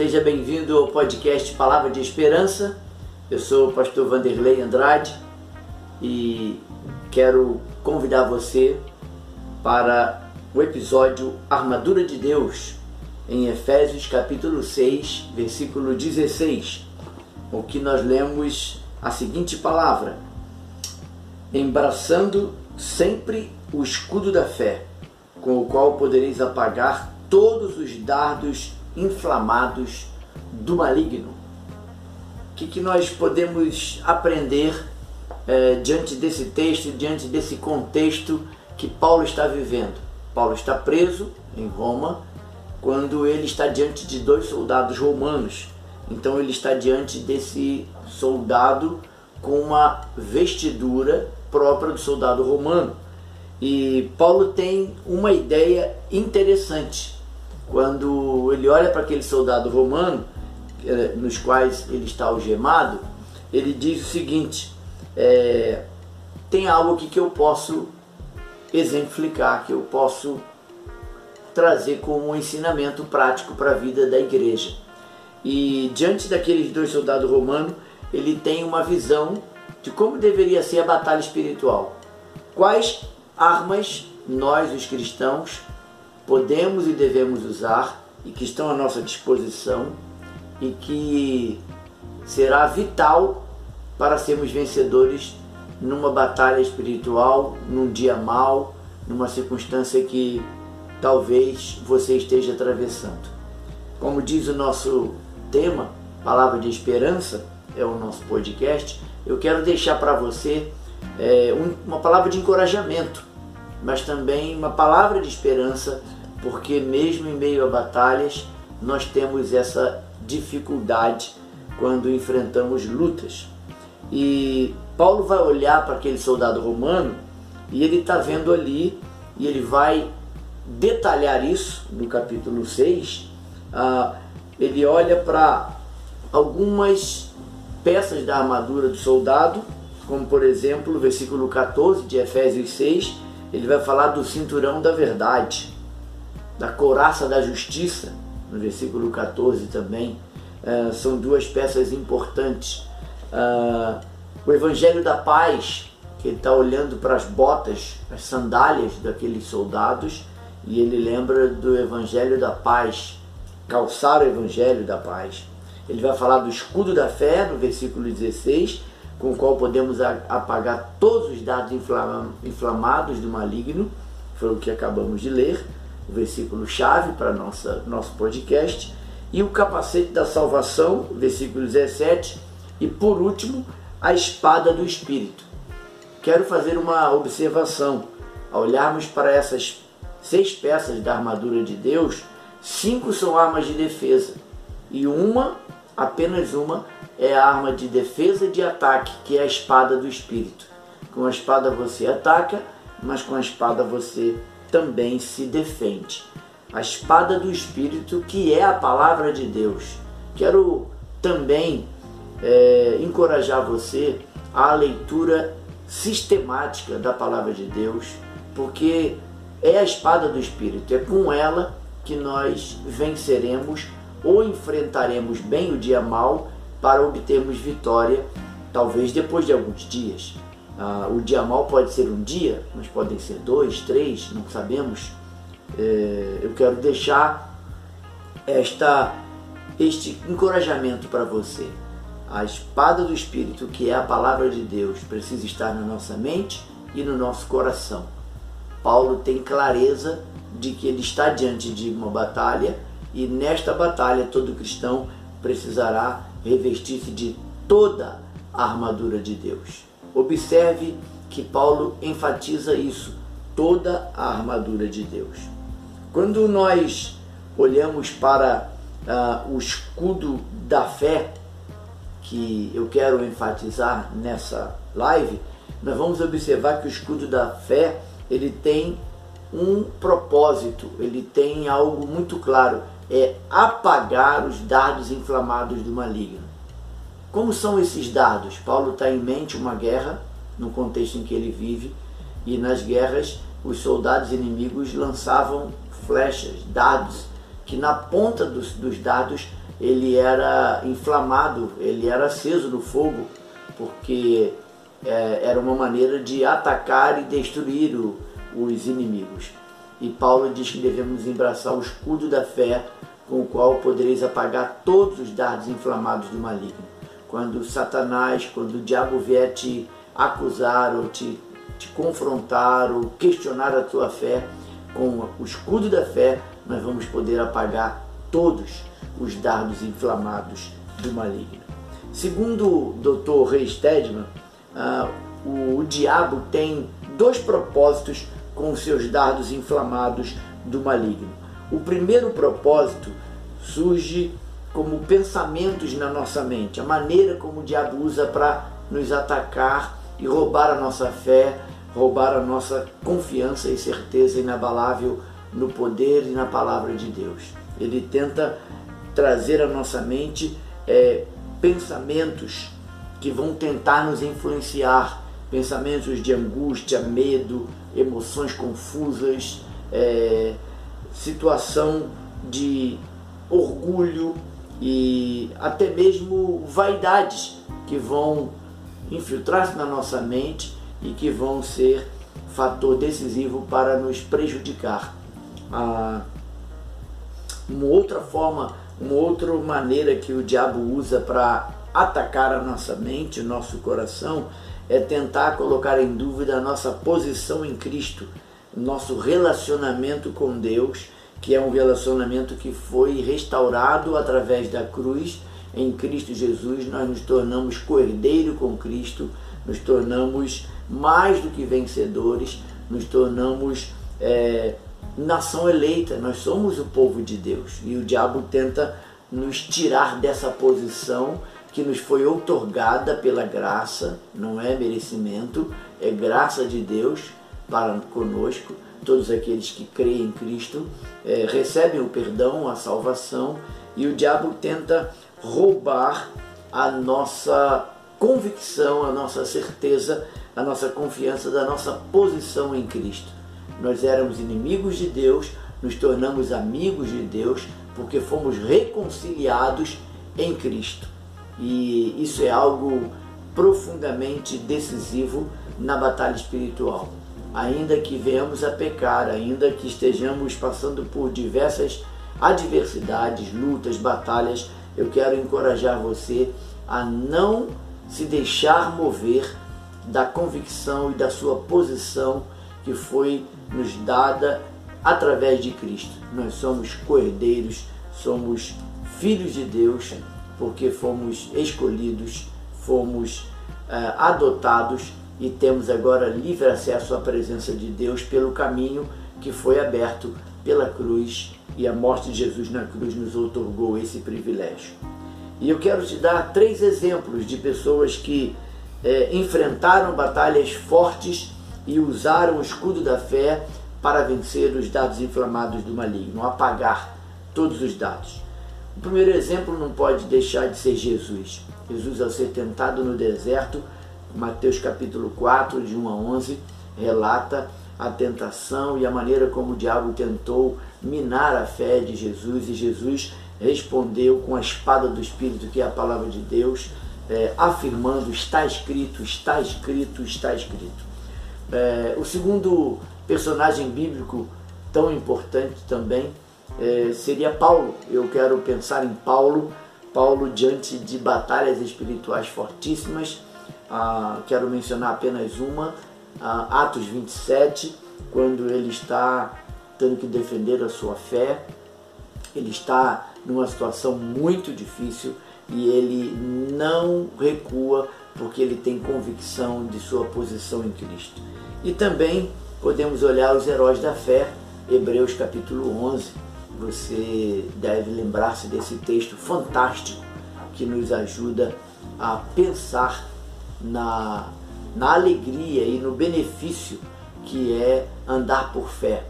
Seja bem-vindo ao podcast Palavra de Esperança. Eu sou o pastor Vanderlei Andrade e quero convidar você para o episódio Armadura de Deus em Efésios capítulo 6, versículo 16, o que nós lemos a seguinte palavra: Embraçando sempre o escudo da fé, com o qual podereis apagar todos os dardos inflamados do maligno. O que, que nós podemos aprender é, diante desse texto, diante desse contexto que Paulo está vivendo? Paulo está preso em Roma quando ele está diante de dois soldados romanos. Então ele está diante desse soldado com uma vestidura própria do soldado romano. E Paulo tem uma ideia interessante quando ele olha para aquele soldado romano, eh, nos quais ele está algemado, ele diz o seguinte: é, tem algo aqui que eu posso exemplificar, que eu posso trazer como um ensinamento prático para a vida da igreja. E diante daqueles dois soldados romanos, ele tem uma visão de como deveria ser a batalha espiritual. Quais armas nós, os cristãos, podemos e devemos usar e que estão à nossa disposição e que será vital para sermos vencedores numa batalha espiritual, num dia mal, numa circunstância que talvez você esteja atravessando. Como diz o nosso tema, Palavra de Esperança, é o nosso podcast, eu quero deixar para você é, uma palavra de encorajamento, mas também uma palavra de esperança, porque mesmo em meio a batalhas, nós temos essa dificuldade quando enfrentamos lutas. E Paulo vai olhar para aquele soldado romano e ele está vendo ali, e ele vai detalhar isso no capítulo 6. Ah, ele olha para algumas peças da armadura do soldado, como por exemplo o versículo 14 de Efésios 6, ele vai falar do cinturão da verdade, da couraça da justiça, no versículo 14 também. Ah, são duas peças importantes. Ah, o evangelho da paz, que ele está olhando para as botas, as sandálias daqueles soldados, e ele lembra do evangelho da paz, calçar o evangelho da paz. Ele vai falar do escudo da fé, no versículo 16, com o qual podemos apagar todos os dados inflamados do maligno, foi o que acabamos de ler, o versículo chave para nossa nosso podcast, e o capacete da salvação, versículo 17, e por último, a espada do espírito. Quero fazer uma observação. Ao olharmos para essas seis peças da armadura de Deus, cinco são armas de defesa e uma, apenas uma, é a arma de defesa e de ataque, que é a espada do Espírito. Com a espada você ataca, mas com a espada você também se defende. A espada do Espírito, que é a palavra de Deus. Quero também é, encorajar você à leitura sistemática da palavra de Deus, porque é a espada do Espírito, é com ela que nós venceremos ou enfrentaremos bem o dia mal para obtermos vitória, talvez depois de alguns dias. Ah, o dia mal pode ser um dia, mas podem ser dois, três, não sabemos. É, eu quero deixar esta, este encorajamento para você. A espada do Espírito, que é a palavra de Deus, precisa estar na nossa mente e no nosso coração Paulo tem clareza de que ele está diante de uma batalha e nesta batalha todo cristão precisará revestir-se de toda a armadura de Deus. Observe que Paulo enfatiza isso, toda a armadura de Deus. Quando nós olhamos para uh, o escudo da fé, que eu quero enfatizar nessa live, nós vamos observar que o escudo da fé ele tem um propósito, ele tem algo muito claro, é apagar os dardos inflamados do maligno. Como são esses dardos? Paulo está em mente uma guerra, no contexto em que ele vive, e nas guerras os soldados inimigos lançavam flechas, dardos, que na ponta dos, dos dardos ele era inflamado, ele era aceso no fogo, porque é, era uma maneira de atacar e destruir o, os inimigos. E Paulo diz que devemos embraçar o escudo da fé, com o qual podereis apagar todos os dardos inflamados do maligno. Quando Satanás, quando o diabo vier te acusar ou te, te confrontar ou questionar a tua fé, com o escudo da fé, nós vamos poder apagar todos os dardos inflamados do maligno. Segundo o Dr. Ray Stedman, uh, o, o diabo tem dois propósitos com seus dardos inflamados do maligno. O primeiro propósito surge como pensamentos na nossa mente, a maneira como o diabo usa para nos atacar e roubar a nossa fé, roubar a nossa confiança e certeza inabalável no poder e na palavra de Deus. Ele tenta trazer à nossa mente é, pensamentos que vão tentar nos influenciar, pensamentos de angústia, medo, emoções confusas, é, situação de orgulho e até mesmo vaidades que vão infiltrar-se na nossa mente e que vão ser fator decisivo para nos prejudicar. Ah, uma outra forma, uma outra maneira que o diabo usa para atacar a nossa mente, o nosso coração, é tentar colocar em dúvida a nossa posição em Cristo, nosso relacionamento com Deus, que é um relacionamento que foi restaurado através da cruz. Em Cristo Jesus, nós nos tornamos cordeiro com Cristo, nos tornamos mais do que vencedores, nos tornamos é, nação eleita, nós somos o povo de Deus. E o diabo tenta nos tirar dessa posição que nos foi outorgada pela graça, não é merecimento, é graça de Deus para conosco. Todos aqueles que creem em Cristo é, recebem o perdão, a salvação, e o diabo tenta roubar a nossa convicção, a nossa certeza, a nossa confiança da nossa posição em Cristo. Nós éramos inimigos de Deus, nos tornamos amigos de Deus, porque fomos reconciliados em Cristo. E isso é algo profundamente decisivo na batalha espiritual. Ainda que venhamos a pecar, ainda que estejamos passando por diversas adversidades, lutas, batalhas, eu quero encorajar você a não se deixar mover da convicção e da sua posição que foi nos dada através de Cristo. Nós somos cordeiros, somos filhos de Deus, porque fomos escolhidos, fomos uh, adotados e temos agora livre acesso à presença de Deus pelo caminho que foi aberto pela cruz e a morte de Jesus na cruz nos otorgou esse privilégio. E eu quero te dar três exemplos de pessoas que eh, enfrentaram batalhas fortes e usaram o escudo da fé para vencer os dados inflamados do maligno, apagar todos os dados. O primeiro exemplo não pode deixar de ser Jesus. Jesus, ao ser tentado no deserto, Mateus capítulo 4, de 1 a 11, relata a tentação e a maneira como o diabo tentou minar a fé de Jesus e Jesus respondeu com a espada do Espírito, que é a palavra de Deus, é, afirmando: está escrito, está escrito, está escrito. É, o segundo personagem bíblico tão importante também é, seria Paulo. Eu quero pensar em Paulo, Paulo diante de batalhas espirituais fortíssimas. Ah, quero mencionar apenas uma, ah, Atos 27, quando ele está tendo que defender a sua fé. Ele está numa situação muito difícil e ele não recua porque ele tem convicção de sua posição em Cristo. E também podemos olhar os heróis da fé, Hebreus capítulo 11, você deve lembrar-se desse texto fantástico que nos ajuda a pensar na, na alegria e no benefício que é andar por fé.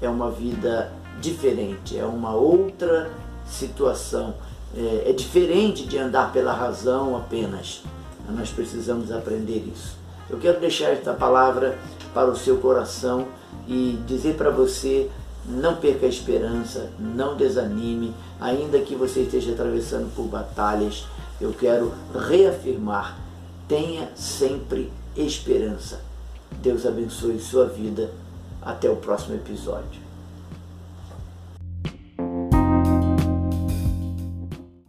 É uma vida diferente, é uma outra situação. É, é diferente de andar pela razão apenas. Nós precisamos aprender isso. Eu quero deixar esta palavra para o seu coração e dizer para você não perca a esperança, não desanime, ainda que você esteja atravessando por batalhas. Eu quero reafirmar: tenha sempre esperança. Deus abençoe sua vida. Até o próximo episódio.